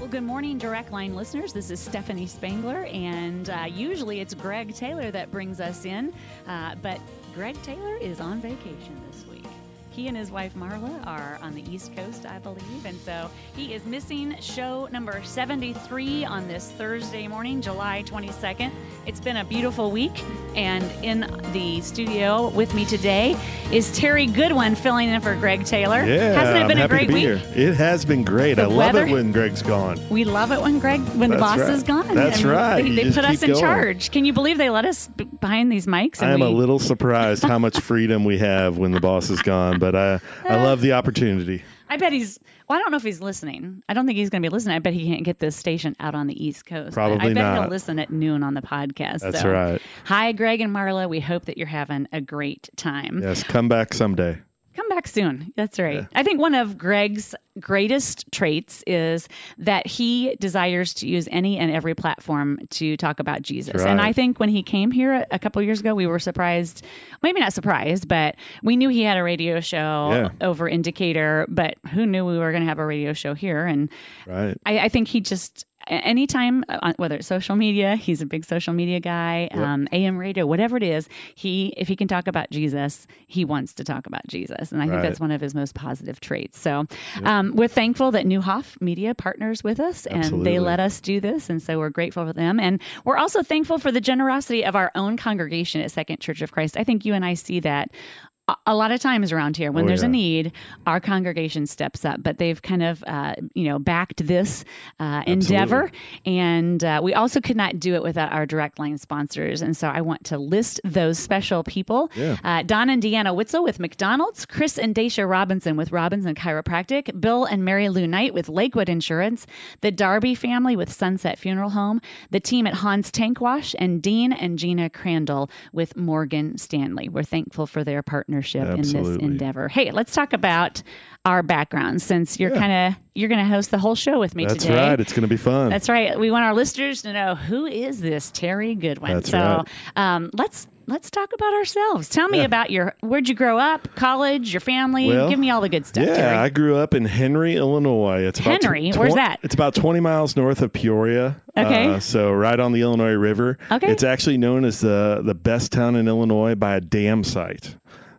Well, good morning, Direct Line listeners. This is Stephanie Spangler, and uh, usually it's Greg Taylor that brings us in, uh, but Greg Taylor is on vacation this week. He and his wife Marla are on the East Coast, I believe, and so he is missing show number 73 on this Thursday morning, July 22nd. It's been a beautiful week, and in the studio with me today is Terry Goodwin filling in for Greg Taylor. Yeah, Hasn't it been I'm a great be week? Here. It has been great. The I love weather- it when Greg's gone. We love it when Greg, when the boss right. is gone. That's and right. They, they put us in going. charge. Can you believe they let us behind these mics? I am a little surprised how much freedom we have when the boss is gone, but Uh, I, I love the opportunity. I bet he's. Well, I don't know if he's listening. I don't think he's going to be listening. I bet he can't get this station out on the East Coast. But I Probably bet he'll not. listen at noon on the podcast. That's so. right. Hi, Greg and Marla. We hope that you're having a great time. Yes, come back someday. Come back soon. That's right. I think one of Greg's greatest traits is that he desires to use any and every platform to talk about Jesus. That's And. I think when he came here a- couple years ago, we were surprised, maybe not surprised, but we knew he had a radio show Yeah. over in Decatur, but who knew we were going to have a radio show here? And Right. I, I think he just anytime uh, whether it's social media he's a big social media guy um, am radio whatever it is he if he can talk about jesus he wants to talk about jesus. And i think that's one of his most positive traits. So um, we're thankful that Neuhoff media partners with us and they let us do this. And so we're grateful for them. And we're also thankful for the generosity of our own congregation at second church of christ. I think you and i see that a- lot of times around here when Oh, there's a need our congregation steps up but they've kind of uh, you know backed this uh, endeavor. And uh, we also could not do it without our direct line sponsors. And so i want to list those special people. Yeah. uh, don and deanna witzel with mcdonald's chris and dacia robinson with robinson chiropractic bill and mary lou knight with lakewood insurance the darby family with sunset funeral home the team at hans tank wash and dean and gina crandall with morgan stanley. We're thankful for their partnership in this Absolutely. endeavor hey let's talk about our backgrounds since you're kind of you're going to host the whole show with me That's today That's right. It's going to be fun. that's right. We want our listeners to know who is this Terry Goodwin. That's so right. um, let's let's talk about ourselves. Tell me about your where'd you grow up, college, your family. Well, Give me all the good stuff, yeah, Terry. I grew up in Henry, Illinois. It's about Henry? Where's that? It's about 20 miles north of Peoria. Okay. Uh, so right on the Illinois River. Okay. It's actually known as the the best town in Illinois by a dam site.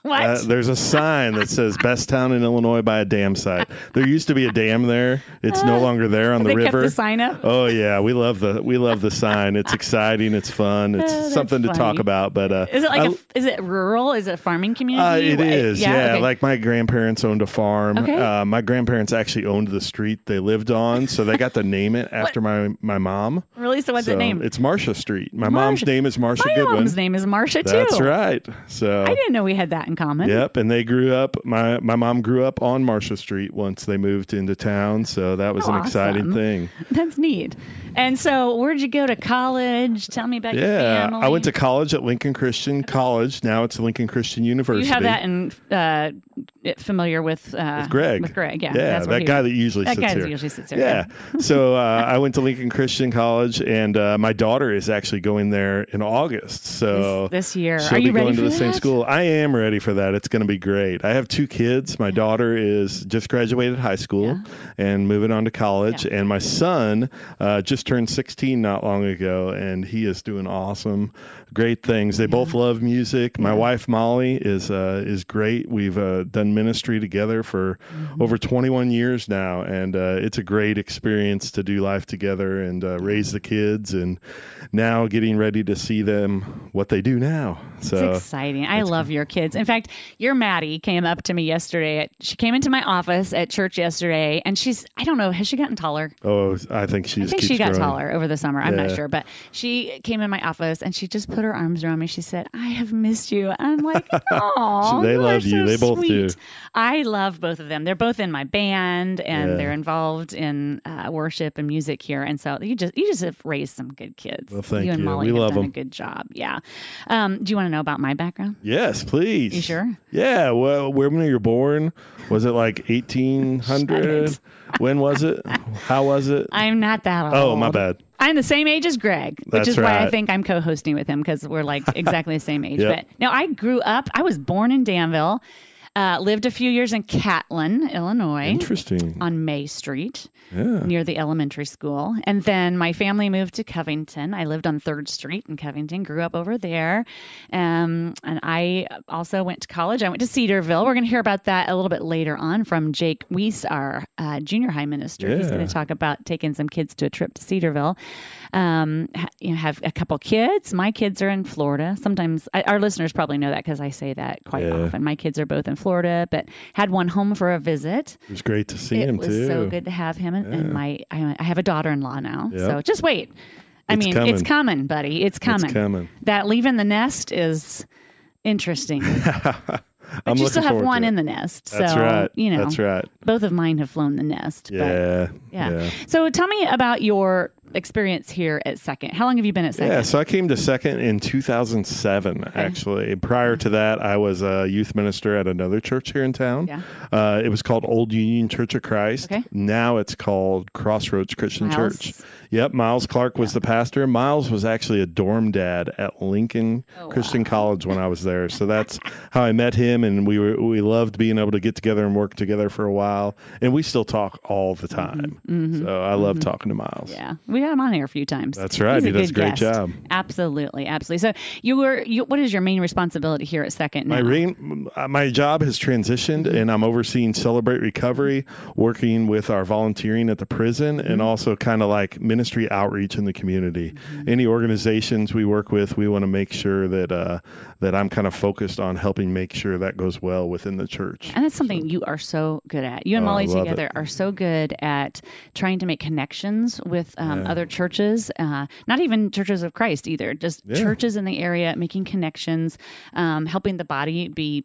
what? Uh, there's a sign that says "Best town in Illinois" by a dam site. There used to be a dam there. It's no longer there on the they river. kept the sign up. Oh yeah, we love the we love the sign. It's exciting. It's fun. It's Oh, something to talk about. But uh, Is it like I- a, is it rural? Is it a farming community? uh, it What- is, yeah. okay. Like my grandparents owned a farm. Okay. Uh, my grandparents actually owned the street they lived on, so they got to name it after my my mom. really. So what's so it named? It's Marcia Street. My mom's name is Marcia My Goodwin. mom's name is Marcia too. That's right. So I didn't know we had that in common. Yep, and they grew up. My my mom grew up on Marcia Street once they moved into town, so that was an exciting thing. That's neat. And so, where'd you go to college? Tell me about your Yeah, family. I went to college at Lincoln Christian College. Now it's Lincoln Christian University. You have that in uh, familiar with uh, with Greg. With Greg, yeah, yeah, that's that guy that usually that sits guy here. that usually sits here. Yeah. so uh, I went to Lincoln Christian College, and uh, my daughter is actually going there in August. So This- this year. she'll Are you be ready going to for the same school. I am ready for that. It's going to be great. I have two kids. My daughter is just graduated high school Yeah. and moving on to college, Yeah. and my son uh, just turned 16 not long ago, and he is doing awesome, great things. They both love music. My wife Molly is uh, is great. We've uh, done ministry together for Mm-hmm. over 21 years now, and uh, it's a great experience to do life together and uh, raise the kids, and now getting ready to see them what they do now. So It's exciting. I love your kids. In fact, your Maddie came up to me yesterday. At, she came into my office at church yesterday, and she's I don't know has she gotten taller? oh, I think she I think she got growing. taller over the summer. I'm not sure, but she came in my office and she just put her arms around me. She said, "I have missed you." I'm like, "Oh, They love you. They both do. I love both of them. They're both in my band and Yeah. they're involved in uh, worship and music here. And so you just you just have raised some good kids. Well, thank you and you. Molly We have love done a good job. Yeah. Um, do you want to know about my background? Yes, please. You sure? Yeah. Well, when were you born? Was it like 1800? when was it? How was it? I'm not that old. Oh, my bad. I'm the same age as Greg, which That's is why I think I'm co-hosting with him because we're like exactly the same age. Yep. But now I grew up. I was born in Danville, uh, lived a few years in Catlin, Illinois, Interesting. on May Street Yeah. near the elementary school, and then my family moved to Covington. I lived on Third Street in Covington, grew up over there, um, and I also went to college. I went to Cedarville. We're going to hear about that a little bit later on from Jake Weiss, our uh, junior high minister. He's going to talk about taking some kids to a trip to Cedarville. Um, ha- you know, have a couple kids. My kids are in Florida. Sometimes I, our listeners probably know that because I say that quite Yeah. often. My kids are both in Florida, but had one home for a visit. It was great to see It him was too. so good to have him, and, and my I, I have a daughter-in-law now. Yep. So just wait. I It's mean, it's coming. coming, buddy. It's coming. coming. That leaving the nest is interesting. I'm but you still have one in the nest. That's so, right. You know, That's right. both of mine have flown the nest. But Yeah. yeah. So tell me about your experience here at Second. How long have you been at Second? Yeah, so I came to second in 2007, actually. Prior to that, I was a youth minister at another church here in town. Yeah. Uh, it was called Old Union Church of Christ. Okay. Now it's called Crossroads Christian Miles. Church. Yep, Miles Clark was the pastor. Miles was actually a dorm dad at Lincoln Oh, Christian College when I was there. So that's how I met him, and we were we loved being able to get together and work together for a while. And we still talk all the time. So I love talking to Miles. Mm-hmm. Yeah, we had him on here a few times. That's right. He's He does a great guest. job. Absolutely, absolutely. So you were. You, what is your main responsibility here at Second now? My rain, my job has transitioned, and I'm overseeing Celebrate Recovery, working with our volunteering at the prison, Mm-hmm. and also kind of like ministry outreach in the community. Mm-hmm. Any organizations we work with, we want to make sure that uh, that I'm kind of focused on helping make sure that goes well within the church. And that's something you are so good at. You and Oh, Molly together it. are so good at trying to make connections with um, other churches, uh, not even churches of Christ either, just Yeah. churches in the area, making connections, um, helping the body be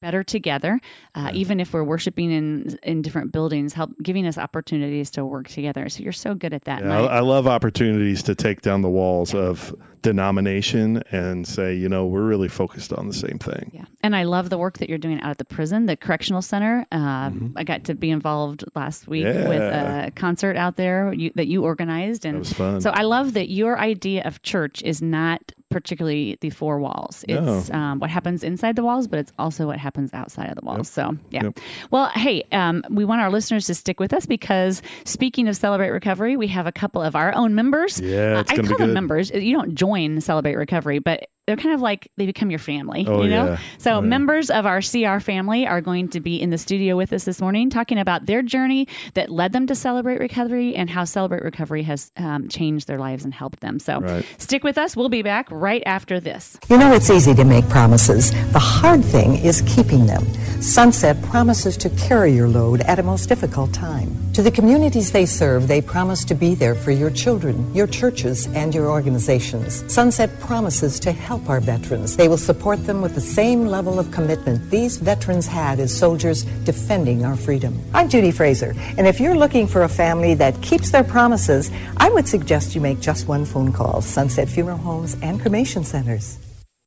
better together uh, even if we're worshiping in in different buildings help giving us opportunities to work together so you're so good at that Yeah, I, I love opportunities to take down the walls of denomination and say, you know, we're really focused on the same thing. Yeah. And I love the work that you're doing out at the prison, the correctional center. Uh, I got to be involved last week with Mm-hmm. A concert out there you, that you organized. And was fun. so I love that your idea of church is not particularly the four walls. It's um, what happens inside the walls, but it's also what happens outside of the walls. So, yeah. Yep. Well, hey, um, we want our listeners to stick with us because speaking of Celebrate Recovery, we have a couple of our own members. Yeah, it's I call them members. You don't join Celebrate Recovery, but they're kind of like they become your family. Oh, you know? yeah. So members of our CR family are going to be in the studio with us this morning talking about their journey that led them to Celebrate Recovery and how Celebrate Recovery has um, changed their lives and helped them. So Right. stick with us. We'll be back right after this. You know, it's easy to make promises. The hard thing is keeping them. Sunset promises to carry your load at a most difficult time. To the communities they serve, they promise to be there for your children, your churches, and your organizations. Sunset promises to help our veterans. They will support them with the same level of commitment these veterans had as soldiers defending our freedom. I'm Judy Fraser, and if you're looking for a family that keeps their promises, I would suggest you make just one phone call Sunset Funeral Homes and Cremation Centers.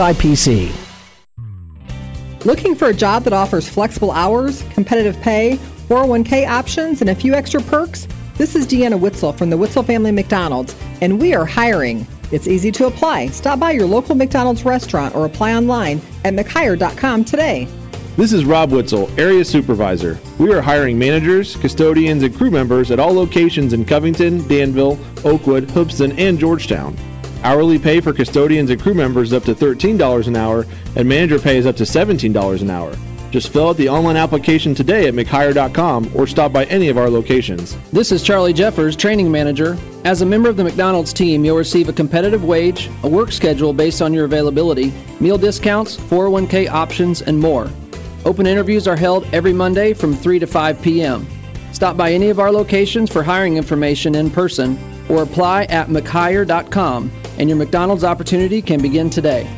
SIPC. Looking for a job that offers flexible hours, competitive pay, 401k options, and a few extra perks? This is Deanna Witzel from the Witzel Family McDonald's, and we are hiring. It's easy to apply. Stop by your local McDonald's restaurant or apply online at mchire.com today. This is Rob Witzel, Area Supervisor. We are hiring managers, custodians, and crew members at all locations in Covington, Danville, Oakwood, Hoopeston, and Georgetown. Hourly pay for custodians and crew members is up to $13 an hour, and manager pay is up to $17 an hour. Just fill out the online application today at mchire.com or stop by any of our locations. This is Charlie Jeffers, training manager. As a member of the McDonald's team, you'll receive a competitive wage, a work schedule based on your availability, meal discounts, 401k options, and more. Open interviews are held every Monday from 3 to 5 p.m. Stop by any of our locations for hiring information in person or apply at mchire.com and your McDonald's opportunity can begin today.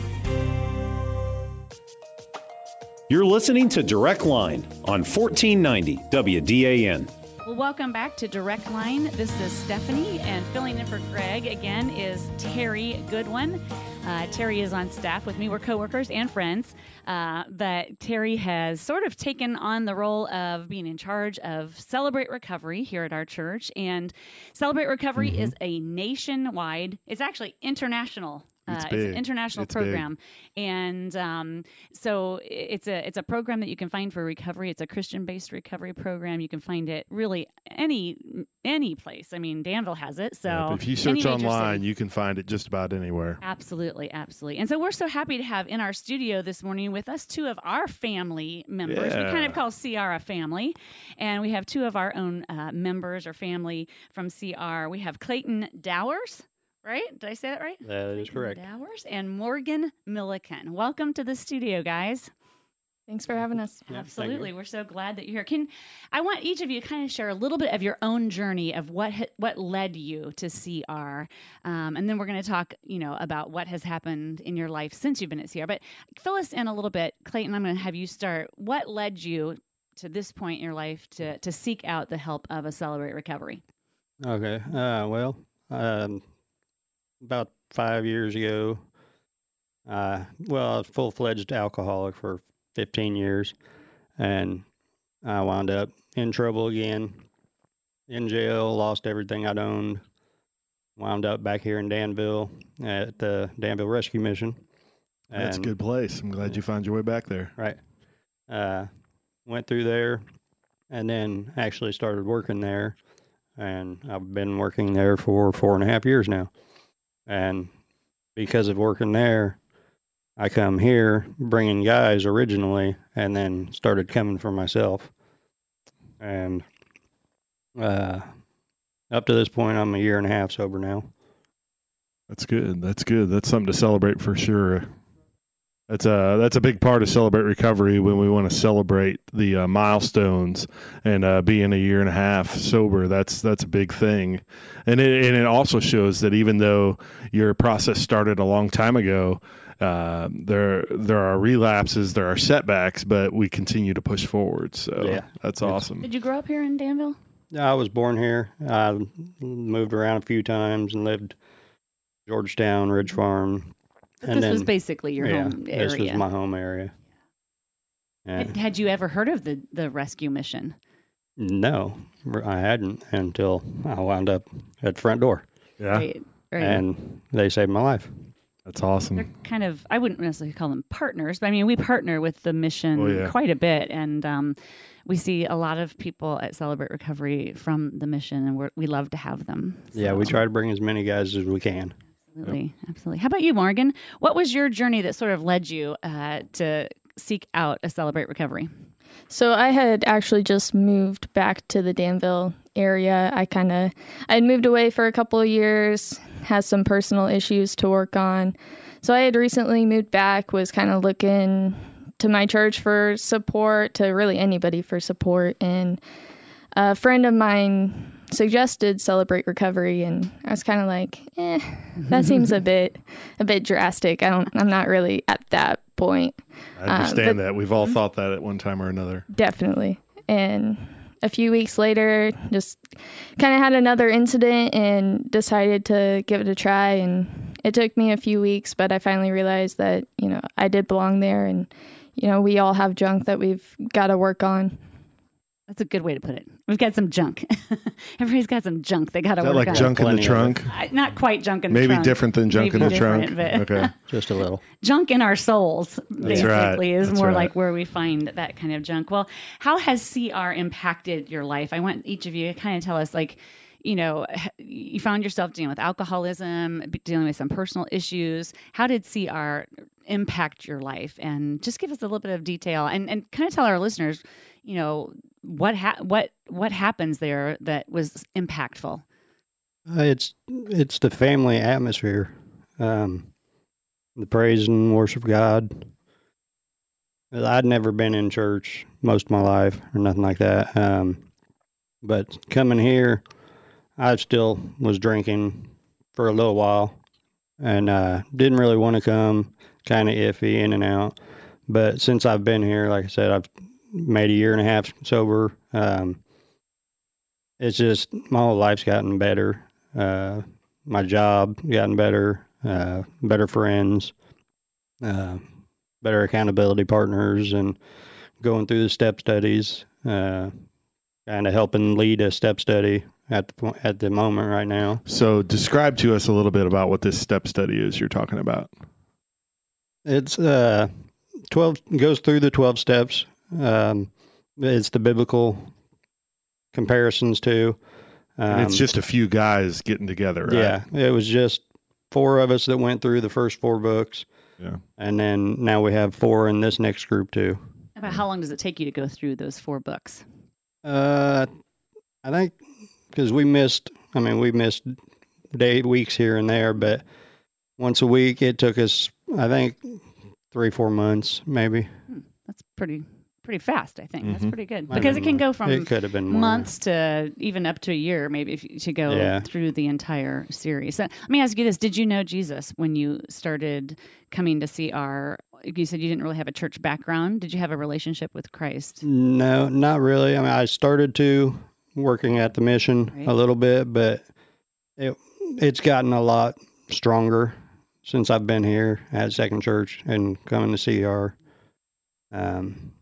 You're listening to Direct Line on 1490 WDAN. Well, welcome back to Direct Line. This is Stephanie, and filling in for Greg again is Terry Goodwin. Uh, Terry is on staff with me. We're coworkers and friends. Uh, but Terry has sort of taken on the role of being in charge of Celebrate Recovery here at our church. And Celebrate Recovery mm-hmm. is a nationwide, it's actually international uh, it's, an international it's program, big. and um, so it's a it's a program that you can find for recovery. It's a Christian based recovery program. You can find it really any any place. I mean, Danville has it. So yeah, if you search online, you can find it just about anywhere. Absolutely, absolutely. And so we're so happy to have in our studio this morning with us two of our family members. Yeah. We kind of call CR a family, and we have two of our own uh, members or family from CR. We have Clayton Dowers right? Did I say that right? That is correct. Dowers and Morgan Milliken. Welcome to the studio, guys. Thanks for having us. Yeah, Absolutely, we're so glad that you're here. Can I want each of you to kind of share a little bit of your own journey of what what led you to CR, um, and then we're going to talk, you know, about what has happened in your life since you've been at CR. But fill us in a little bit, Clayton. I'm going to have you start. What led you to this point in your life to to seek out the help of a Celebrate Recovery? Okay. Uh, well, um, about five years ago. Uh, well, I was full fledged alcoholic for 15 years, and I wound up in trouble again, in jail, lost everything I'd owned, wound up back here in Danville at the Danville Rescue Mission. That's a good place. I'm glad you found your way back there. Right. Uh, went through there and then actually started working there. And I've been working there for four and a half years now. And because of working there, I come here bringing guys originally and then started coming for myself. And uh, up to this point, I'm a year and a half sober now. That's good. That's good. That's something to celebrate for sure. That's a that's a big part of celebrate recovery when we want to celebrate the uh, milestones and uh, being a year and a half sober. That's that's a big thing, and it and it also shows that even though your process started a long time ago, uh, there there are relapses, there are setbacks, but we continue to push forward. So yeah, that's awesome. Did you grow up here in Danville? I was born here. I moved around a few times and lived Georgetown, Ridge Farm, and this then, was basically your yeah, home area. This was my home area. Had, had you ever heard of the, the rescue mission? No, I hadn't until I wound up at the front door. Yeah. Right, right. And they saved my life. That's awesome. They're kind of, I wouldn't necessarily call them partners, but I mean, we partner with the mission oh, yeah. quite a bit. And um, we see a lot of people at Celebrate Recovery from the mission, and we love to have them. So. Yeah, we try to bring as many guys as we can. Absolutely, yep. absolutely. How about you, Morgan? What was your journey that sort of led you uh, to seek out a Celebrate Recovery? So I had actually just moved back to the Danville area. I kind of I had moved away for a couple of years, had some personal issues to work on. So I had recently moved back, was kind of looking to my church for support, to really anybody for support, and a friend of mine suggested celebrate recovery and I was kind of like, "Eh, that seems a bit a bit drastic. I don't I'm not really at that point." I understand uh, that. We've all thought that at one time or another. Definitely. And a few weeks later, just kind of had another incident and decided to give it a try and it took me a few weeks, but I finally realized that, you know, I did belong there and you know, we all have junk that we've got to work on. That's a good way to put it. We've got some junk. Everybody's got some junk they got to work like on. junk in the trunk? Uh, not quite junk in Maybe the trunk. Maybe different than junk Maybe in the trunk. okay. Just a little. Junk in our souls, basically, right. is That's more right. like where we find that kind of junk. Well, how has CR impacted your life? I want each of you to kind of tell us, like, you know, you found yourself dealing with alcoholism, dealing with some personal issues. How did CR impact your life? And just give us a little bit of detail and, and kind of tell our listeners, you know, what ha- what what happens there that was impactful. Uh, it's it's the family atmosphere, um, the praise and worship God. I'd never been in church most of my life or nothing like that. Um, but coming here, I still was drinking for a little while and uh, didn't really want to come, kind of iffy in and out. But since I've been here, like I said, I've made a year and a half sober. Um, it's just my whole life's gotten better. Uh, my job gotten better, uh, better friends, uh, better accountability partners, and going through the step studies, uh, kind of helping lead a step study at the point, at the moment right now. So, describe to us a little bit about what this step study is you're talking about. It's uh, twelve goes through the twelve steps. Um, it's the biblical comparisons too. Um, it's just a few guys getting together, right? Yeah, it was just four of us that went through the first four books. Yeah, and then now we have four in this next group too. About how long does it take you to go through those four books? Uh, I think because we missed. I mean, we missed day weeks here and there, but once a week it took us. I think three, four months, maybe. Hmm, that's pretty pretty fast. I think mm-hmm. that's pretty good because it can go from it could have been more. months to even up to a year, maybe if you, to go yeah. through the entire series. So let me ask you this: Did you know Jesus when you started coming to CR? You said you didn't really have a church background. Did you have a relationship with Christ? No, not really. I mean, I started to working at the mission right. a little bit, but it it's gotten a lot stronger since I've been here at Second Church and coming to CR. Um,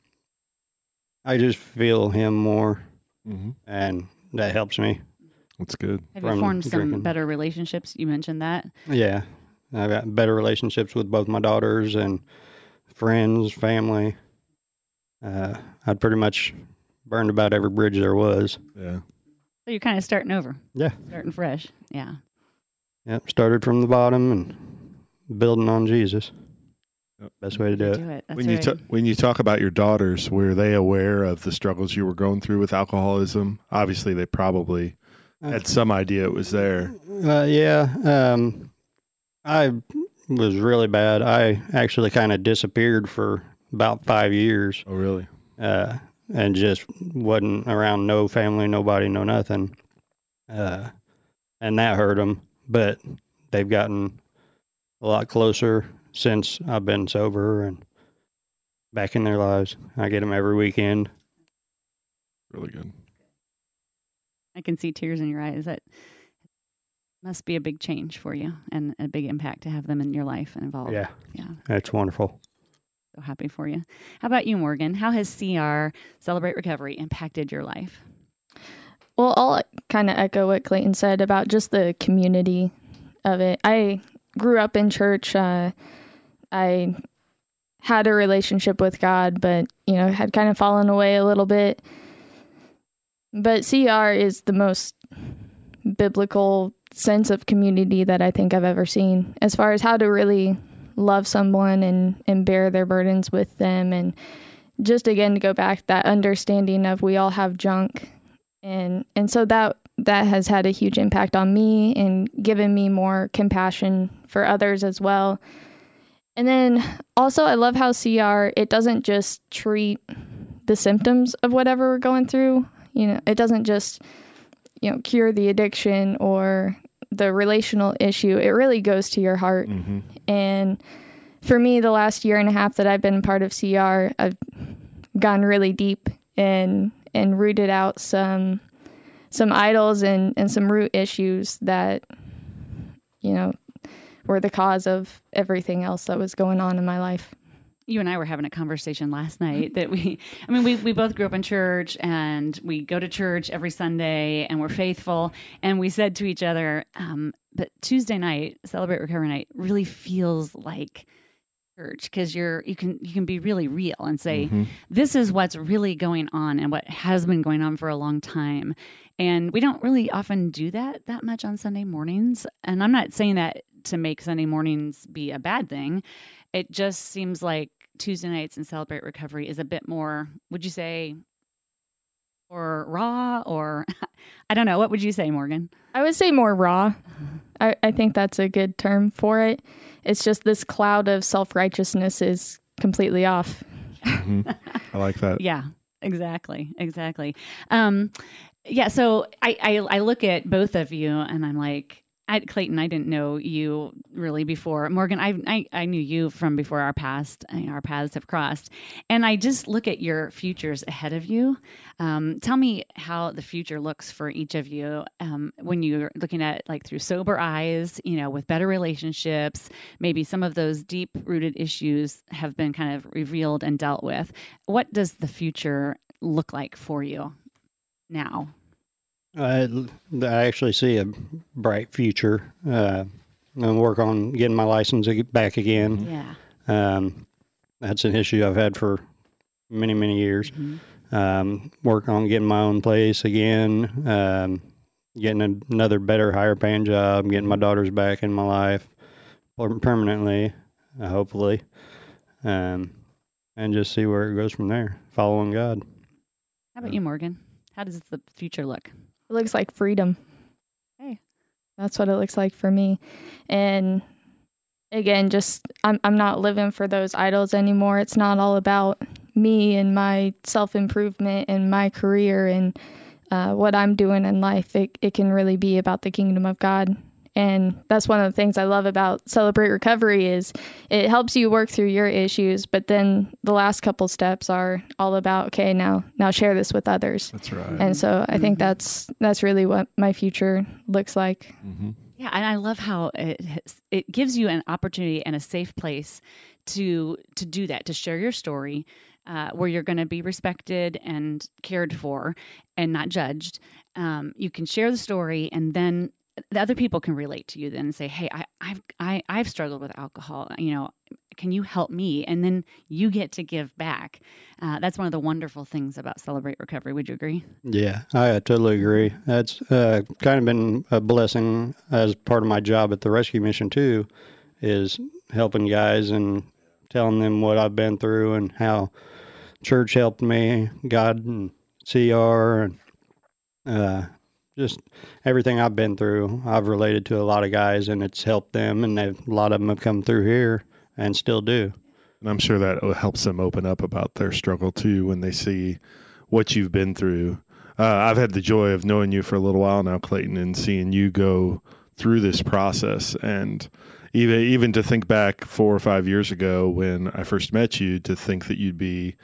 I just feel him more, mm-hmm. and that helps me. That's good. Have you formed some drinking. better relationships? You mentioned that. Yeah, I've got better relationships with both my daughters and friends, family. Uh, I'd pretty much burned about every bridge there was. Yeah. So you're kind of starting over. Yeah. Starting fresh. Yeah. Yep. Started from the bottom and building on Jesus. Best way to do, do it. when right. you t- when you talk about your daughters, were they aware of the struggles you were going through with alcoholism? Obviously, they probably uh, had some idea it was there. Uh, yeah, um, I was really bad. I actually kind of disappeared for about five years. Oh, really? Uh, and just wasn't around no family, nobody, no nothing. Uh, and that hurt them. But they've gotten a lot closer since I've been sober and back in their lives. I get them every weekend. Really good. I can see tears in your eyes. That must be a big change for you and a big impact to have them in your life and involved. Yeah. Yeah. That's wonderful. So happy for you. How about you, Morgan? How has CR Celebrate Recovery impacted your life? Well, I'll kind of echo what Clayton said about just the community of it. I grew up in church. Uh, I had a relationship with God, but you know, had kind of fallen away a little bit. But CR is the most biblical sense of community that I think I've ever seen as far as how to really love someone and and bear their burdens with them. And just again to go back that understanding of we all have junk. And and so that that has had a huge impact on me and given me more compassion for others as well and then also, I love how CR it doesn't just treat the symptoms of whatever we're going through. You know, it doesn't just you know cure the addiction or the relational issue. It really goes to your heart. Mm-hmm. And for me, the last year and a half that I've been part of CR, I've gone really deep and and rooted out some some idols and and some root issues that you know were the cause of everything else that was going on in my life. You and I were having a conversation last night that we, I mean, we, we both grew up in church and we go to church every Sunday and we're faithful. And we said to each other, um, but Tuesday night, Celebrate Recovery Night, really feels like church because you're you can you can be really real and say Mhm. this is what's really going on and what has been going on for a long time and we don't really often do that that much on sunday mornings and i'm not saying that to make sunday mornings be a bad thing it just seems like tuesday nights and celebrate recovery is a bit more would you say or raw or i don't know what would you say morgan I would say more raw. I, I think that's a good term for it. It's just this cloud of self righteousness is completely off. Mhm. I like that. Yeah, exactly, exactly. Um, yeah, so I, I I look at both of you and I'm like, I, Clayton, I didn't know you really before. Morgan, I, I I knew you from before our past, our paths have crossed, and I just look at your futures ahead of you. Um, tell me how the future looks for each of you um, when you're looking at like through sober eyes, you know, with better relationships. Maybe some of those deep rooted issues have been kind of revealed and dealt with. What does the future look like for you now? I, I actually see a bright future. Uh, and work on getting my license back again. Yeah. Um, that's an issue I've had for many, many years. Um, work on getting my own place again. Um, getting a, another better, higher paying job. Getting my daughters back in my life permanently, uh, hopefully. Um, and just see where it goes from there. Following God. How about you, Morgan? How does the future look? It looks like freedom. Hey. That's what it looks like for me. And again, just I'm I'm not living for those idols anymore. It's not all about me and my self improvement and my career and uh, what I'm doing in life. It it can really be about the kingdom of God. And that's one of the things I love about Celebrate Recovery is it helps you work through your issues, but then the last couple steps are all about okay, now now share this with others. That's right. And so I think that's that's really what my future looks like. Yeah, and I love how it has- it gives you an opportunity and a safe place to to do that, to share your story, uh, where you're going to be respected and cared for, and not judged. Um, you can share the story, and then the other people can relate to you. Then and say, "Hey, I, I've I, I've struggled with alcohol. You know, can you help me?" And then you get to give back. Uh, that's one of the wonderful things about Celebrate Recovery. Would you agree? Yeah, I totally agree. That's uh, kind of been a blessing as part of my job at the rescue mission too, is helping guys and telling them what I've been through and how church helped me, God and CR, and uh, just everything I've been through. I've related to a lot of guys, and it's helped them, and a lot of them have come through here and still do. And I'm sure that helps them open up about their struggle too when they see what you've been through. Uh, I've had the joy of knowing you for a little while now, Clayton, and seeing you go through this process. And even even to think back four or five years ago when I first met you, to think that you'd be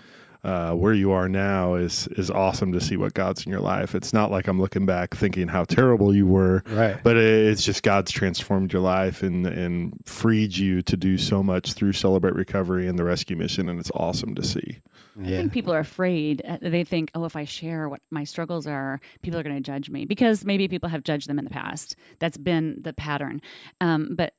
uh, where you are now is is awesome to see what God's in your life. It's not like I'm looking back thinking how terrible you were, Right. But it's just God's transformed your life and and freed you to do so much through Celebrate Recovery and the Rescue Mission, and it's awesome to see. I think people are afraid. Uh, They think, oh, if I share what my struggles are, people are going to judge me because maybe people have judged them in the past. That's been the pattern. Um, but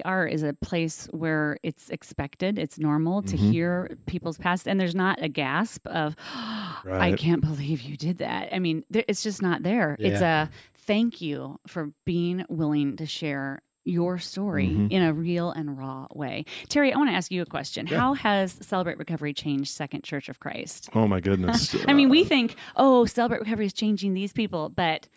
CR is a place where it's expected, it's normal to Mhm. hear people's past, and there's not a gasp of, I Right. can't believe you did that. I mean, there, it's just not there. It's a thank you for being willing to share your story Mhm. in a real and raw way. Terry, I want to ask you a question. Yeah. How has Celebrate Recovery changed Second Church of Christ? Oh my goodness! I mean, we think, oh, Celebrate Recovery is changing these people, but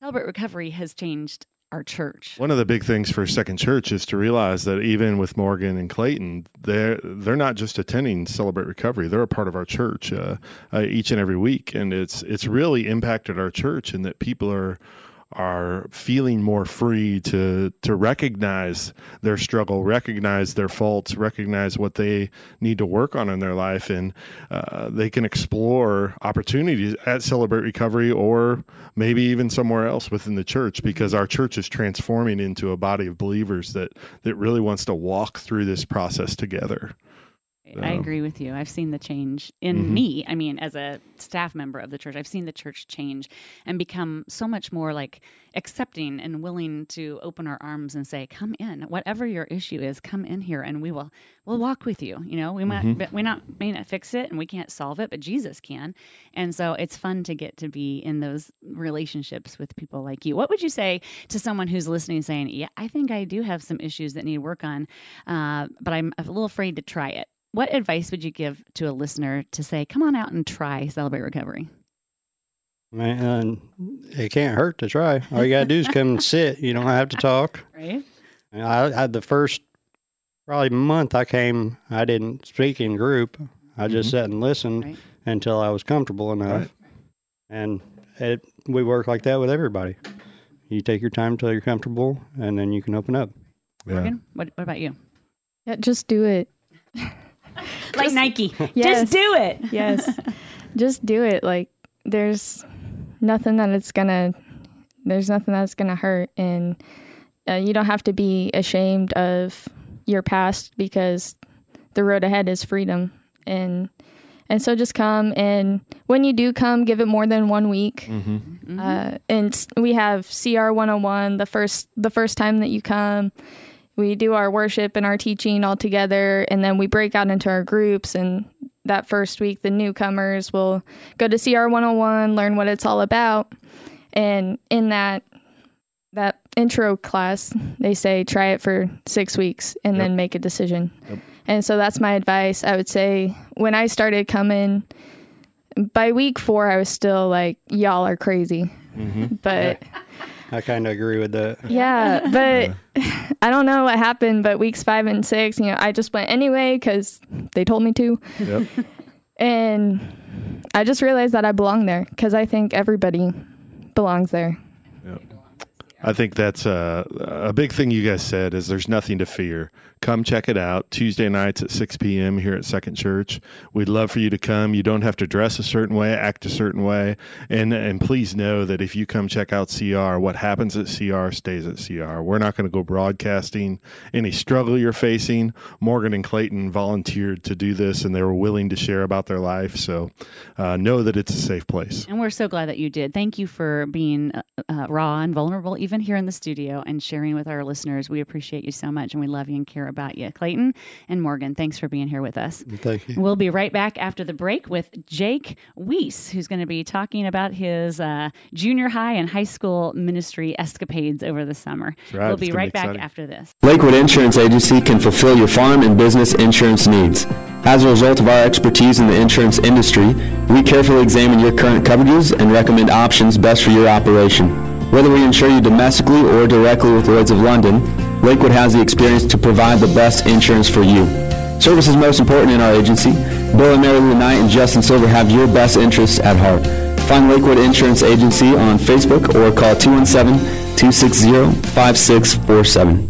Celebrate Recovery has changed our church. One of the big things for Second Church is to realize that even with Morgan and Clayton, they're they're not just attending Celebrate Recovery; they're a part of our church uh, uh, each and every week, and it's it's really impacted our church and that people are are feeling more free to to recognize their struggle, recognize their faults, recognize what they need to work on in their life, and uh, they can explore opportunities at Celebrate Recovery or maybe even somewhere else within the church because our church is transforming into a body of believers that that really wants to walk through this process together. I agree with you. I've seen the change in Mhm. me. I mean, as a staff member of the church, I've seen the church change and become so much more like accepting and willing to open our arms and say, "Come in, whatever your issue is, come in here, and we will we'll walk with you." You know, we might Mhm. we not may not fix it, and we can't solve it, but Jesus can. And so it's fun to get to be in those relationships with people like you. What would you say to someone who's listening, saying, "Yeah, I think I do have some issues that need work on, uh, but I'm a little afraid to try it." What advice would you give to a listener to say, "Come on out and try Celebrate Recovery"? Man, it can't hurt to try. All you gotta do is come and sit. You don't have to talk. Right? And I, I the first probably month I came, I didn't speak in group. I just Mhm. sat and listened Right. until I was comfortable enough. Right. And it, we work like that with everybody. You take your time until you're comfortable, and then you can open up. Yeah. Morgan, what, what about you? Yeah, just do it. Like Nike, Yes. just do it. Yes. just do it. Like there's nothing that it's gonna there's nothing that's gonna hurt and uh, you don't have to be ashamed of your past because the road ahead is freedom and and so just come and when you do come give it more than one week Mm-hmm. uh, and we have CR 101 the first the first time that you come we do our worship and our teaching all together and then we break out into our groups and that first week the newcomers will go to CR 101 learn what it's all about and in that that intro class they say try it for 6 weeks and Yep. then make a decision Yep. and so that's my advice i would say when i started coming by week 4 i was still like y'all are crazy Mm-hmm. but I kind of agree with that. yeah, but I don't know what happened. But weeks five and six, you know, I just went anyway because they told me to, Yep. and I just realized that I belong there because I think everybody belongs there. I think that's a, a big thing you guys said is there's nothing to fear. Come check it out Tuesday nights at 6 p.m. here at Second Church. We'd love for you to come. You don't have to dress a certain way, act a certain way, and and please know that if you come check out CR, what happens at CR stays at CR. We're not going to go broadcasting any struggle you're facing. Morgan and Clayton volunteered to do this, and they were willing to share about their life. So uh, know that it's a safe place. And we're so glad that you did. Thank you for being uh, uh, raw and vulnerable, even here in the studio, and sharing with our listeners. We appreciate you so much, and we love you and care about you. Clayton and Morgan, thanks for being here with us. Thank you. We'll be right back after the break with Jake Weiss, who's going to be talking about his uh, junior high and high school ministry escapades over the summer. right. We'll be gonna be right back after this. Lakewood Insurance Agency can fulfill your farm and business insurance needs. As a result of our expertise in the insurance industry, we carefully examine your current coverages and recommend options best for your operation. Whether we insure you domestically or directly with Lloyd's of London, Lakewood has the experience to provide the best insurance for you. Service is most important in our agency. Bill and Mary Lou Knight and Justin Silver have your best interests at heart. Find Lakewood Insurance Agency on Facebook or call 217-260-5647.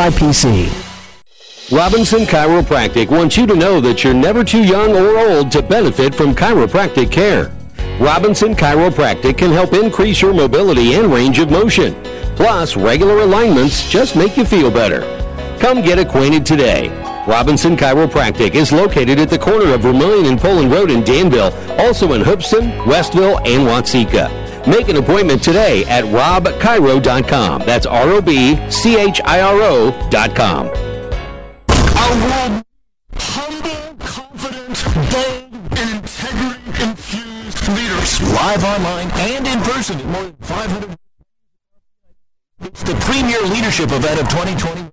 SIPC. Robinson Chiropractic wants you to know that you're never too young or old to benefit from chiropractic care. Robinson Chiropractic can help increase your mobility and range of motion. Plus, regular alignments just make you feel better. Come get acquainted today. Robinson Chiropractic is located at the corner of Vermillion and Poland Road in Danville, also in Hoopeston, Westville, and Watseka. Make an appointment today at robchiro.com. That's R-O-B-C-H-I-R-O dot com. Our world humble, confident, bold, and integrity-infused leaders. Live online and in person at more than 500. It's the premier leadership event of 2020.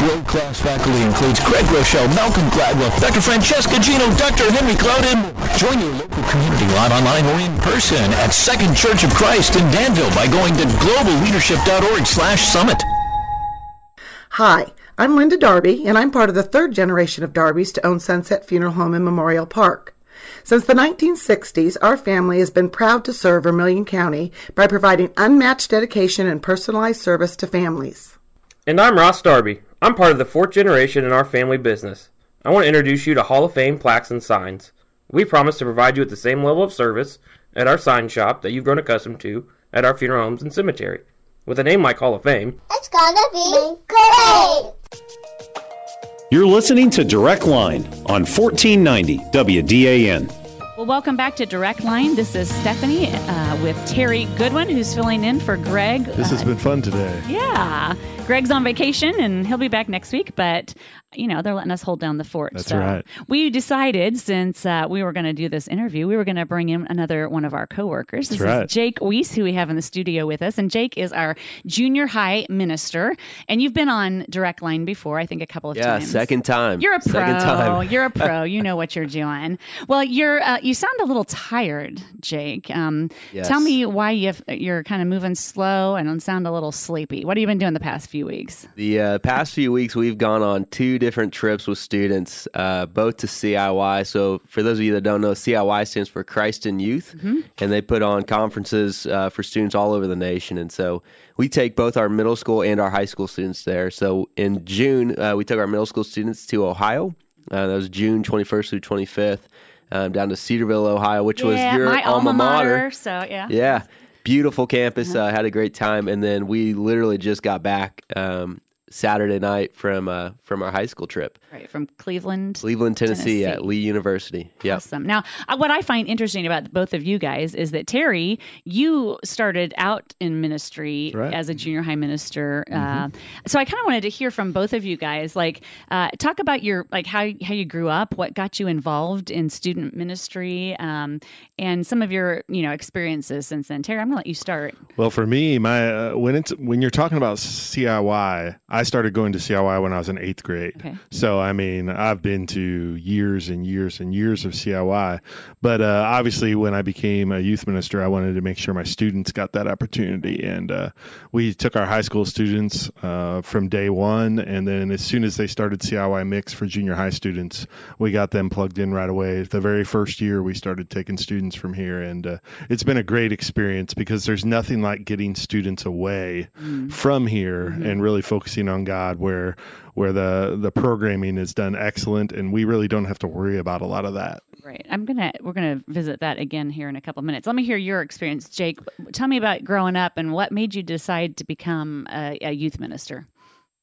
World-class faculty includes Craig Groeschel, Malcolm Gladwell, Dr. Francesca Gino, Dr. Henry Cloud, and. Join your local community live online or in person at Second Church of Christ in Danville by going to globalleadership.org slash summit. Hi, I'm Linda Darby, and I'm part of the third generation of Darbys to own Sunset Funeral Home in Memorial Park. Since the 1960s, our family has been proud to serve Vermilion County by providing unmatched dedication and personalized service to families. And I'm Ross Darby. I'm part of the fourth generation in our family business. I want to introduce you to Hall of Fame plaques and signs. We promise to provide you with the same level of service at our sign shop that you've grown accustomed to at our funeral homes and cemetery. With a name like Hall of Fame, It's gonna be great! You're listening to Direct Line on 1490 WDAN. Well, welcome back to Direct Line. This is Stephanie uh, with Terry Goodwin, who's filling in for Greg. This has Uh, been fun today. Yeah. Greg's on vacation and he'll be back next week, but you know, they're letting us hold down the fort. That's so right. We decided since uh, we were going to do this interview, we were going to bring in another one of our coworkers. This That's right. Jake Weiss, who we have in the studio with us. And Jake is our junior high minister. And you've been on Direct Line before, I think a couple of Yeah, times. second time. You're a pro. Second time. You're a pro. You know what you're doing. Well, you're uh, you sound a little tired, Jake. Um, Yes. Tell me why you you're kind of moving slow and sound a little sleepy. What have you been doing the past few weeks? The uh, past few weeks, we've gone on two different trips with students, uh, both to CIY. So, for those of you that don't know, CIY stands for Christ in Youth, Mm-hmm. and they put on conferences uh, for students all over the nation. And so, we take both our middle school and our high school students there. So, in June, uh, we took our middle school students to Ohio. Uh, that was June 21st through 25th, um, down to Cedarville, Ohio, which was yeah, your my alma mater. So yeah. Yeah, beautiful campus. Uh-huh. Uh, had a great time, and then we literally just got back um, Saturday night from uh, from our high school trip, Right from Cleveland, Cleveland, Tennessee, at Lee University. Yep. Awesome. Now, uh, what I find interesting about both of you guys is that Terry, you started out in ministry Right. as a junior high minister. Uh, so I kind of wanted to hear from both of you guys, like uh, talk about your like how how you grew up, what got you involved in student ministry, um, and some of your you know experiences since then. Terry, I'm gonna let you start. Well, for me, my uh, when it's when you're talking about CIY, I started going to CIY when I was in eighth grade. Okay. So I mean, I've been to years and years and years of CIY, but uh, obviously, when I became a youth minister, I wanted to make sure my students got that opportunity, and uh, we took our high school students uh, from day one, and then as soon as they started CIY mix for junior high students, we got them plugged in right away. The very first year, we started taking students from here, and uh, it's been a great experience because there's nothing like getting students away from here and really focusing on God, where where the the programming is done excellent, and we really don't have to worry about a lot of that. Right. I'm gonna we're gonna visit that again here in a couple minutes. Let me hear your experience, Jake. Tell me about growing up and what made you decide to become a, a youth minister.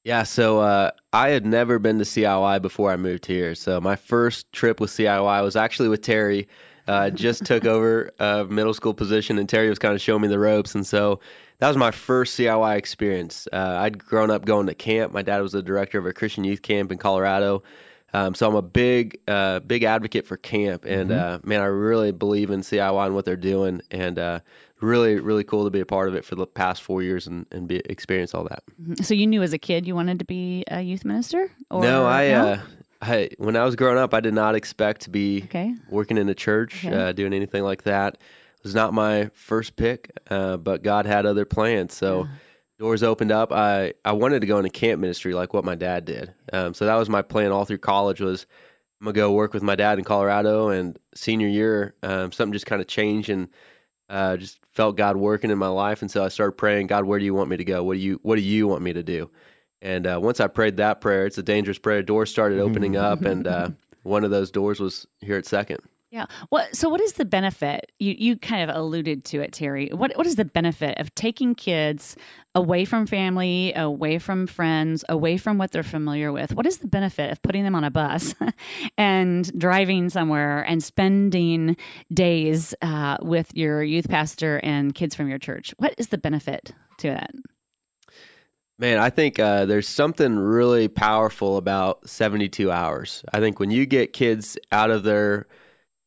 Yeah, so uh, I had never been to CIY before I moved here. So my first trip with CIY was actually with Terry. Uh, just took over a middle school position, and Terry was kind of showing me the ropes. And so that was my first CIY experience. Uh, I'd grown up going to camp. My dad was the director of a Christian youth camp in Colorado. Um, so I'm a big, uh, big advocate for camp, and Mhm. uh, man, I really believe in CIY and what they're doing, and uh, really, really cool to be a part of it for the past four years and, and be experience all that. Mhm. So you knew as a kid you wanted to be a youth minister? Or, no, I, no? Uh, I when I was growing up, I did not expect to be Okay. working in a church, Okay. uh, doing anything like that. Was not my first pick, uh, but God had other plans. So doors opened up. I I wanted to go into camp ministry like what my dad did. Um, so that was my plan all through college. Was I'm gonna go work with my dad in Colorado. And senior year, um, something just kind of changed and uh, just felt God working in my life. And so I started praying, God, where do you want me to go? What do you What do you want me to do? And uh, once I prayed that prayer, it's a dangerous prayer. Doors started opening up, and uh, one of those doors was here at Second. Yeah. What? So, what is the benefit? You you kind of alluded to it, Terry. What What is the benefit of taking kids away from family, away from friends, away from what they're familiar with? What is the benefit of putting them on a bus and driving somewhere and spending days uh, with your youth pastor and kids from your church? What is the benefit to that? Man, I think uh, there's something really powerful about 72 hours. I think when you get kids out of their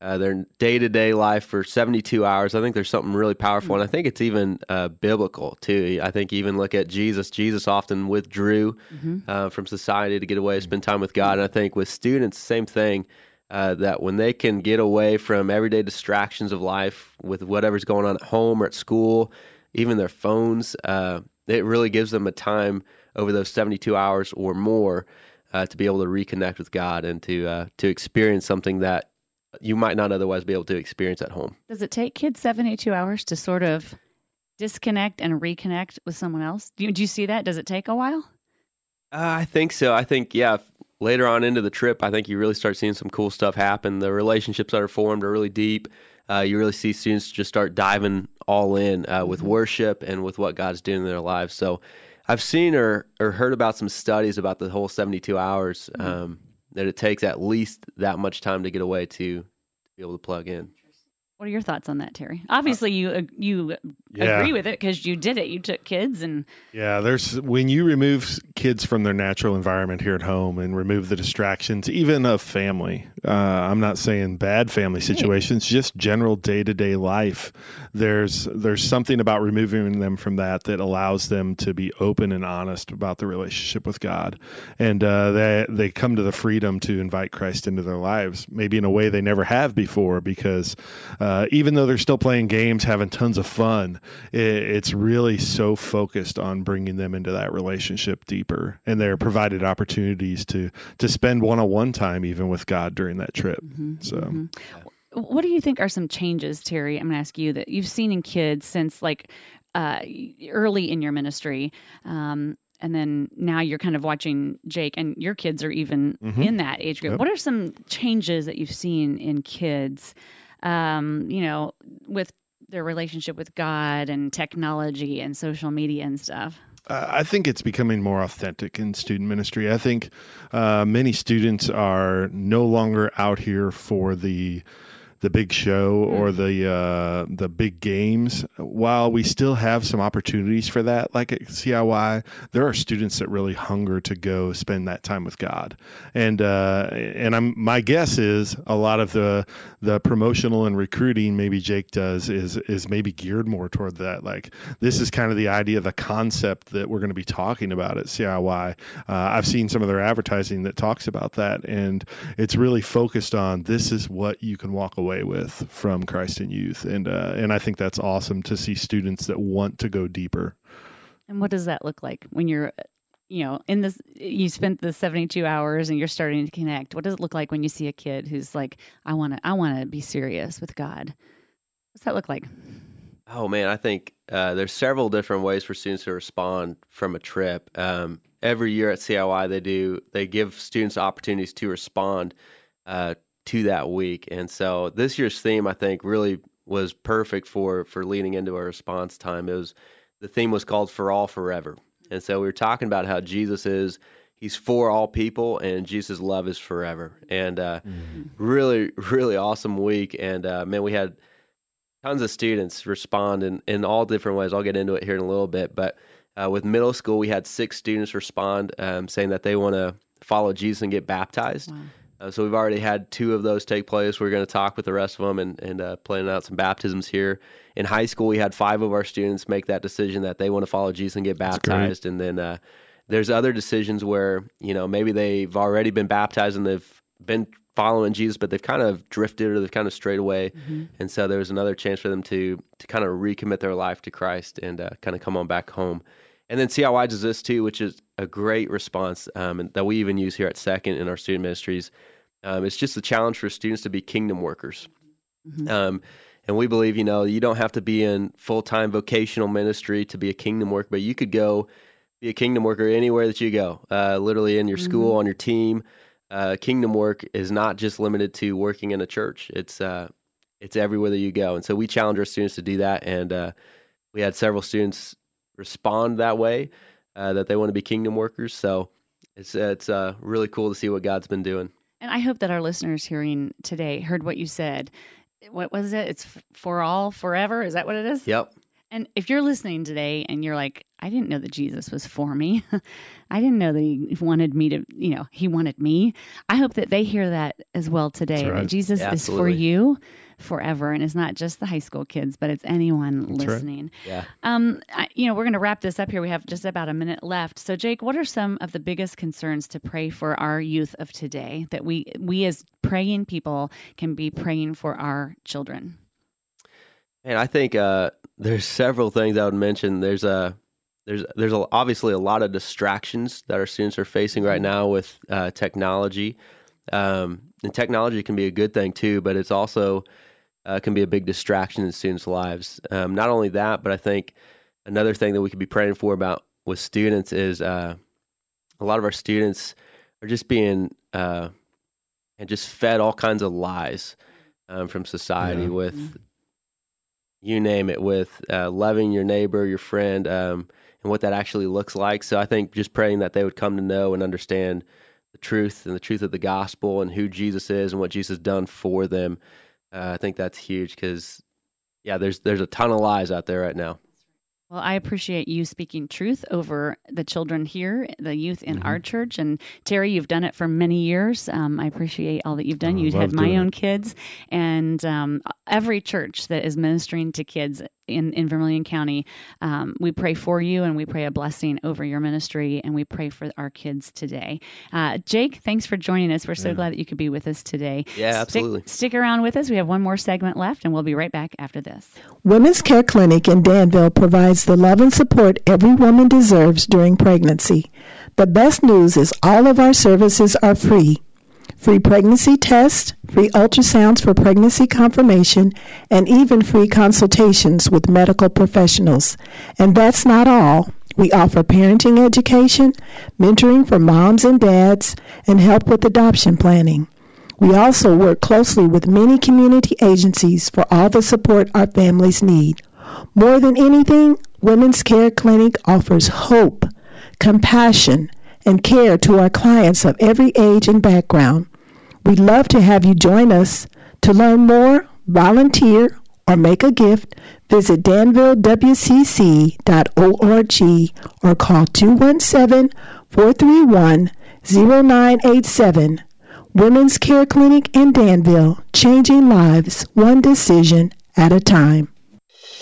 uh, their day to day life for 72 hours, I think there's something really powerful, and I think it's even uh, biblical too. I think even look at Jesus. Jesus often withdrew Mhm. uh, from society to get away, spend time with God. And I think with students, same thing. Uh, that when they can get away from everyday distractions of life with whatever's going on at home or at school, even their phones, uh, it really gives them a time over those 72 hours or more uh, to be able to reconnect with God and to uh, to experience something that you might not otherwise be able to experience at home. Does it take kids 72 hours to sort of disconnect and reconnect with someone else? Do you, do you see that? Does it take a while? Uh, I think so. I think yeah. Later on into the trip, I think you really start seeing some cool stuff happen. The relationships that are formed are really deep. Uh, you really see students just start diving all in uh, with worship and with what God's doing in their lives. So, I've seen or or heard about some studies about the whole seventy two hours um, that it takes at least that much time to get away to, to be able to plug in. What are your thoughts on that, Terry? Obviously, you uh, you Yeah. agree with it because you did it. You took kids and Yeah, there's when you remove kids from their natural environment here at home and remove the distractions, even of family. Uh, I'm not saying bad family situations, just general day to day life. There's there's something about removing them from that that allows them to be open and honest about the relationship with God, and uh, they they come to the freedom to invite Christ into their lives, maybe in a way they never have before, because uh, even though they're still playing games, having tons of fun, it, it's really so focused on bringing them into that relationship deeper, and they're provided opportunities to to spend one on one time even with God during that trip. So. What do you think are some changes, Terry? I'm going to ask you that you've seen in kids since like uh, early in your ministry, um, and then now you're kind of watching Jake, and your kids are even Mhm. in that age group. Yep. What are some changes that you've seen in kids? Um, you know, with their relationship with God and technology and social media and stuff. Uh, I think it's becoming more authentic in student ministry. I think uh, many students are no longer out here for the the big show or the uh, the big games. While we still have some opportunities for that, like at CIY, there are students that really hunger to go spend that time with God. And uh, and I'm my guess is a lot of the the promotional and recruiting maybe Jake does is is maybe geared more toward that. Like this is kind of the idea, the concept that we're going to be talking about at CIY. Uh, I've seen some of their advertising that talks about that, and it's really focused on this is what you can walk away with from Christ in Youth, and uh, and I think that's awesome to see students that want to go deeper. And what does that look like when you're, you know, in this, you spent the 72 hours and you're starting to connect. What does it look like when you see a kid who's like, I want to, I want to be serious with God? What's that look like? Oh man, I think uh, there's several different ways for students to respond from a trip. Um, every year at CIY, they do they give students opportunities to respond uh, to that week, and so this year's theme I think really was perfect for for leading into our response time. It was the theme was called "For All Forever," and so we were talking about how Jesus is he's for all people and jesus' love is forever. And uh, really really awesome week. And uh, man we had tons of students respond in, in all different ways. I'll get into it here in a little bit. But uh, with middle school we had six students respond um, saying that they want to follow jesus and get baptized uh, so we've already had two of those take place. We're going to talk with the rest of them and, and uh, planning out some baptisms here. In high school, we had five of our students make that decision that they want to follow Jesus and get baptized. And then uh, there's other decisions where you know maybe they've already been baptized and they've been following Jesus, but they've kind of drifted or they've kind of strayed away. And so there was another chance for them to to kind of recommit their life to Christ and uh, kind of come on back home. And then CIY does this too, which is a great response um, and that we even use here at Second in our student ministries. Um, it's just a challenge for students to be kingdom workers. Um, and we believe, you know, you don't have to be in full time vocational ministry to be a kingdom worker, but you could go be a kingdom worker anywhere that you go, uh, literally in your school, on your team. Uh, kingdom work is not just limited to working in a church. It's uh, it's everywhere that you go, and so we challenge our students to do that. And uh, we had several students respond that way, uh, that they want to be kingdom workers. So it's it's uh, really cool to see what God's been doing. And I hope that our listeners hearing today heard what you said. What was it? It's for all forever. Is that what it is? Yep. And if you're listening today and you're like, I didn't know that Jesus was for me. I didn't know that he wanted me to, you know, he wanted me. I hope that they hear that as well today. Right. That Jesus Yeah, is for you forever. And it's not just the high school kids, but it's anyone That's right. listening. Yeah. Um, I, you know, we're going to wrap this up here. We have just about a minute left. So, Jake, what are some of the biggest concerns to pray for our youth of today that we we as praying people can be praying for our children? And I think uh, there's several things I would mention. There's a there's there's a, obviously a lot of distractions that our students are facing right now with uh, technology. Um, and technology can be a good thing too, but it's also uh, can be a big distraction in students' lives. Um, not only that, but I think another thing that we could be praying for about with students is uh, a lot of our students are just being uh, and just fed all kinds of lies um, from society Yeah. with you name it, with uh, loving your neighbor, your friend, um, and what that actually looks like. So I think just praying that they would come to know and understand the truth and the truth of the gospel and who Jesus is and what Jesus has done for them. Uh, I think that's huge because, yeah, there's there's a ton of lies out there right now. Well, I appreciate you speaking truth over the children here, the youth in our church. And Terry, you've done it for many years. Um, I appreciate all that you've done. Oh, you had my own it. kids, and um, every church that is ministering to kids in, in Vermilion County, um, we pray for you and we pray a blessing over your ministry and we pray for our kids today. Uh, Jake, thanks for joining us. We're so Yeah. glad that you could be with us today. Yeah, Stick- absolutely. stick around with us. We have one more segment left, and we'll be right back after this. Women's Care Clinic in Danville provides the love and support every woman deserves during pregnancy. The best news is all of our services are free. Free pregnancy tests, free ultrasounds for pregnancy confirmation, and even free consultations with medical professionals. And that's not all. We offer parenting education, mentoring for moms and dads, and help with adoption planning. We also work closely with many community agencies for all the support our families need. More than anything, Women's Care Clinic offers hope, compassion, and care to our clients of every age and background. We'd love to have you join us. To learn more, volunteer, or make a gift, visit danvillewcc.org or call 217 431 0987. Women's Care Clinic in Danville, changing lives one decision at a time.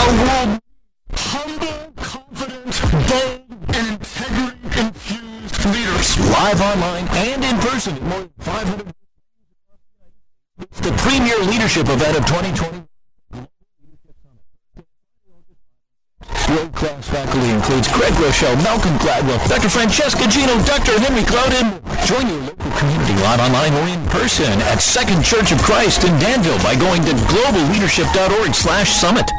Our world humble, confident, bold, and integrity-infused leaders. Live online and in person at more than 500. The premier leadership event of 2020. World-class faculty includes Craig Groeschel, Malcolm Gladwell, Dr. Francesca Gino, Dr. Henry Clouden. Join your local community live online or in person at Second Church of Christ in Danville by going to globalleadership.org slash summit.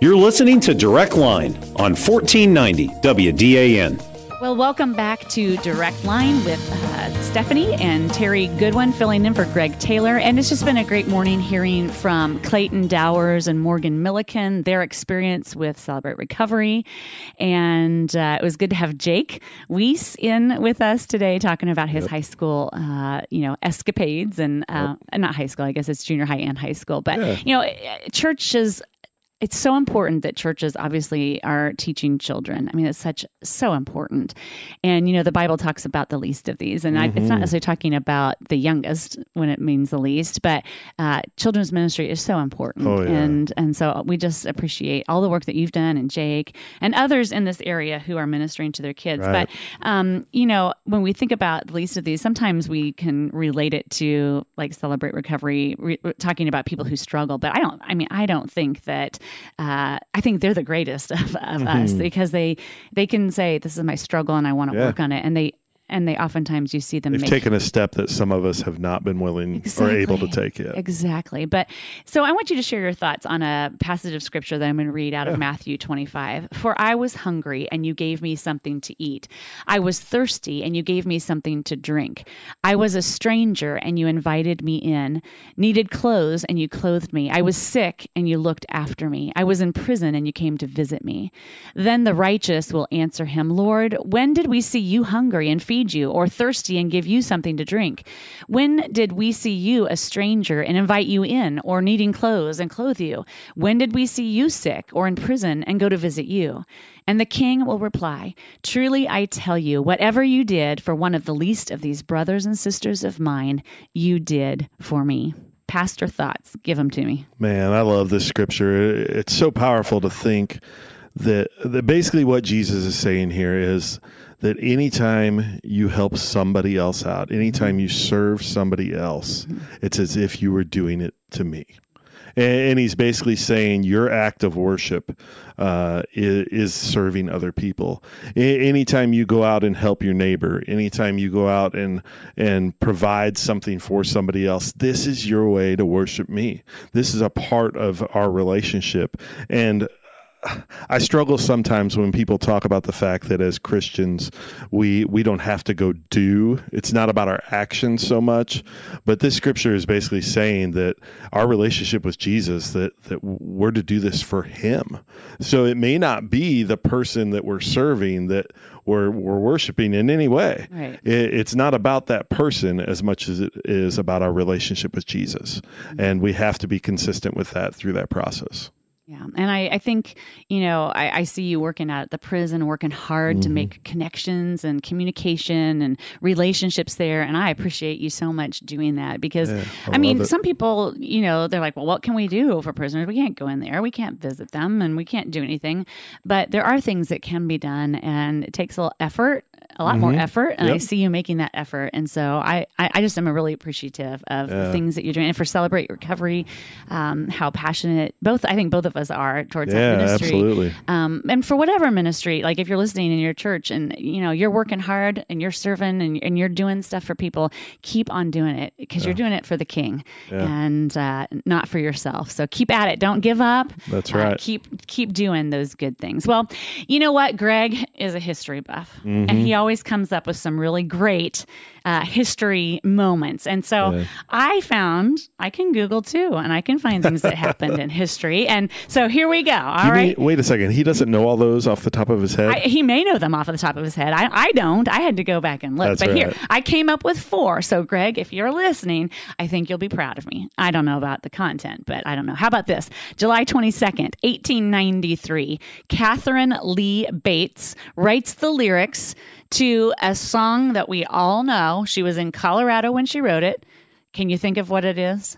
You're listening to Direct Line on 1490 WDAN. Well, welcome back to Direct Line with uh, Stephanie and Terry Goodwin filling in for Greg Taylor. And it's just been a great morning hearing from Clayton Dowers and Morgan Milliken, their experience with Celebrate Recovery. And uh, it was good to have Jake Weiss in with us today talking about his high school, uh, you know, escapades and uh, not high school, I guess it's junior high and high school. But, Yeah. you know, churches it's so important that churches obviously are teaching children. I mean, it's such so important. And you know, the Bible talks about the least of these, and I, it's not Mhm. necessarily talking about the youngest when it means the least, but uh, children's ministry is so important. Oh, yeah. And and so we just appreciate all the work that you've done, and Jake and others in this area who are ministering to their kids. Right. But um, you know, when we think about the least of these, sometimes we can relate it to like celebrate recovery, re- talking about people who struggle. But I don't. I mean, I don't think that. Uh, I think they're the greatest of, of us Mhm. because they they can say, "This is my struggle, and I want to Yeah. work on it," and they. And they oftentimes you see them They've make taken a step that some of us have not been willing or able to take yet. Exactly. But so I want you to share your thoughts on a passage of scripture that I'm going to read out of Matthew 25. For I was hungry and you gave me something to eat. I was thirsty and you gave me something to drink. I was a stranger and you invited me in. Needed clothes and you clothed me. I was sick and you looked after me. I was in prison and you came to visit me. Then the righteous will answer him, Lord, when did we see you hungry and feed you, or thirsty and give you something to drink? When did we see you a stranger and invite you in, or needing clothes and clothe you? When did we see you sick or in prison and go to visit you? And the king will reply, Truly I tell you, whatever you did for one of the least of these brothers and sisters of mine, you did for me. Pastor thoughts, give them to me. Man, I love this scripture. It's so powerful to think that, that basically what Jesus is saying here is that anytime you help somebody else out, anytime you serve somebody else, it's as if you were doing it to me. And, and he's basically saying your act of worship uh, is, is serving other people. A- anytime you go out and help your neighbor, anytime you go out and and provide something for somebody else, this is your way to worship me. This is a part of our relationship, and I struggle sometimes when people talk about the fact that as Christians we we don't have to go do. It's not about our actions so much, but this scripture is basically saying that our relationship with Jesus that that we're to do this for him. So it may not be the person that we're serving that we're we're worshiping in any way. Right. It, it's not about that person as much as it is about our relationship with Jesus. Mm-hmm. And we have to be consistent with that through that process. Yeah. And I, I think, you know, I, I see you working at the prison, working hard to Mhm. make connections and communication and relationships there. And I appreciate you so much doing that because, Yeah, I I, mean, it. some people, you know, they're like, well, what can we do for prisoners? We can't go in there. We can't visit them and we can't do anything. But there are things that can be done and it takes a little effort, a lot more Mhm. effort. And I see you making that effort. And so I, I, I just am really appreciative of the things that you're doing. And for Celebrate Recovery, um, how passionate both, I think both of us are towards Yeah, that ministry. absolutely. Um, and for whatever ministry, like if you're listening in your church and you know you're working hard and you're serving and, and you're doing stuff for people, keep on doing it because you're doing it for the King Yeah. and uh, not for yourself. So keep at it. Don't give up. That's Uh, right. keep keep doing those good things. Well, you know what? Greg is a history buff, and Mhm. He always comes up with some really great uh, history moments. And so Yeah. I found I can Google too, and I can find things that happened in history. And so here we go. All You right. mean- wait a second. He doesn't know all those off the top of his head. I, he may know them off of the top of his head. I, I don't. I had to go back and look. That's but here. I came up with four. So, Greg, if you're listening, I think you'll be proud of me. I don't know about the content, but I don't know. How about this? July 22nd, 1893, Katharine Lee Bates writes the lyrics to a song that we all know. She was in Colorado when she wrote it. Can you think of what it is?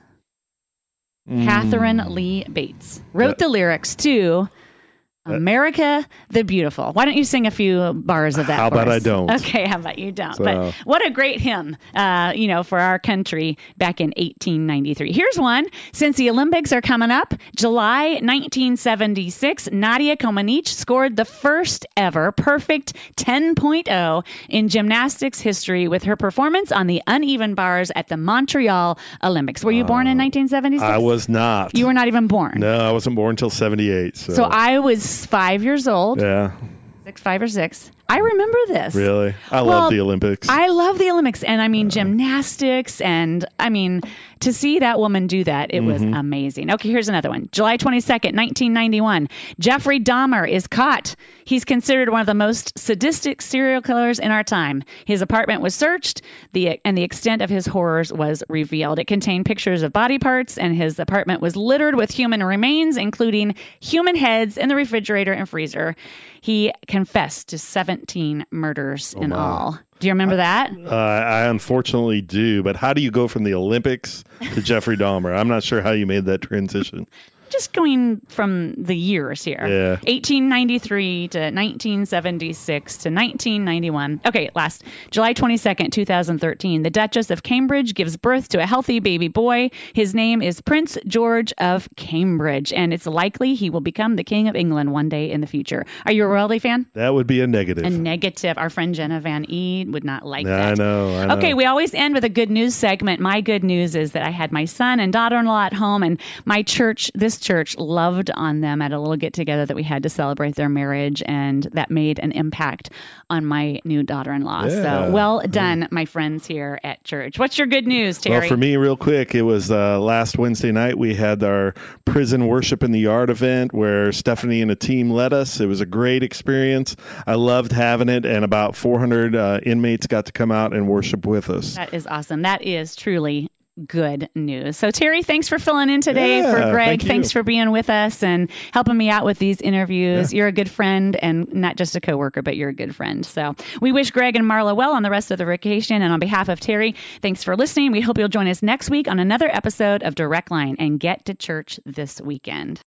Mm. Katharine Lee Bates wrote the lyrics to America the Beautiful. Why don't you sing a few bars of that? How about us? I don't? Okay, how about you don't? So- But what a great hymn, uh, you know, for our country back in 1893. Here's one. Since the Olympics are coming up, July 1976, Nadia Comaneci scored the first ever perfect 10.0 in gymnastics history with her performance on the uneven bars at the Montreal Olympics. Were you born in 1976? I was not. You were not even born. No, I wasn't born until 78. So, So I was five years old, Yeah, six, five or six. I remember this. really. I Well, love the Olympics. I love the Olympics and I mean gymnastics and I mean to see that woman do that it was Mhm. amazing. Okay, here's another one. July 22nd, 1991. Jeffrey Dahmer is caught. He's considered one of the most sadistic serial killers in our time. His apartment was searched, the and the extent of his horrors was revealed. It contained pictures of body parts and his apartment was littered with human remains including human heads in the refrigerator and freezer. He confessed to 17 murders in my. all. Do you remember that? Uh, I unfortunately do, but how do you go from the Olympics to Jeffrey Dahmer? I'm not sure how you made that transition. Just going from the years here. Yeah. 1893 to 1976 to 1991. Okay, last July 22nd, 2013. The Duchess of Cambridge gives birth to a healthy baby boy. His name is Prince George of Cambridge, and it's likely he will become the King of England one day in the future. Are you a royalty fan? That would be a negative. A negative. Our friend Jenna Van E would not like I that. know. I know. Okay, we always end with a good news segment. My good news is that I had my son and daughter in law at home, and my church, this church, loved on them at a little get together that we had to celebrate their marriage, and that made an impact on my new daughter in law. Yeah. So well done, my friends here at church. What's your good news, Terry? Well, for me, real quick, it was uh, last Wednesday night. We had our prison worship in the yard event where Stephanie and a team led us. It was a great experience. I loved having it, and about 400 uh, inmates got to come out and worship with us. That is awesome. That is truly good news. So Terry, thanks for filling in today Yeah, for Greg. thank. Thanks for being with us and helping me out with these interviews. You're a good friend and not just a coworker, but you're a good friend. So we wish Greg and Marla well on the rest of the vacation. And on behalf of Terry, thanks for listening. We hope you'll join us next week on another episode of Direct Line and get to church this weekend.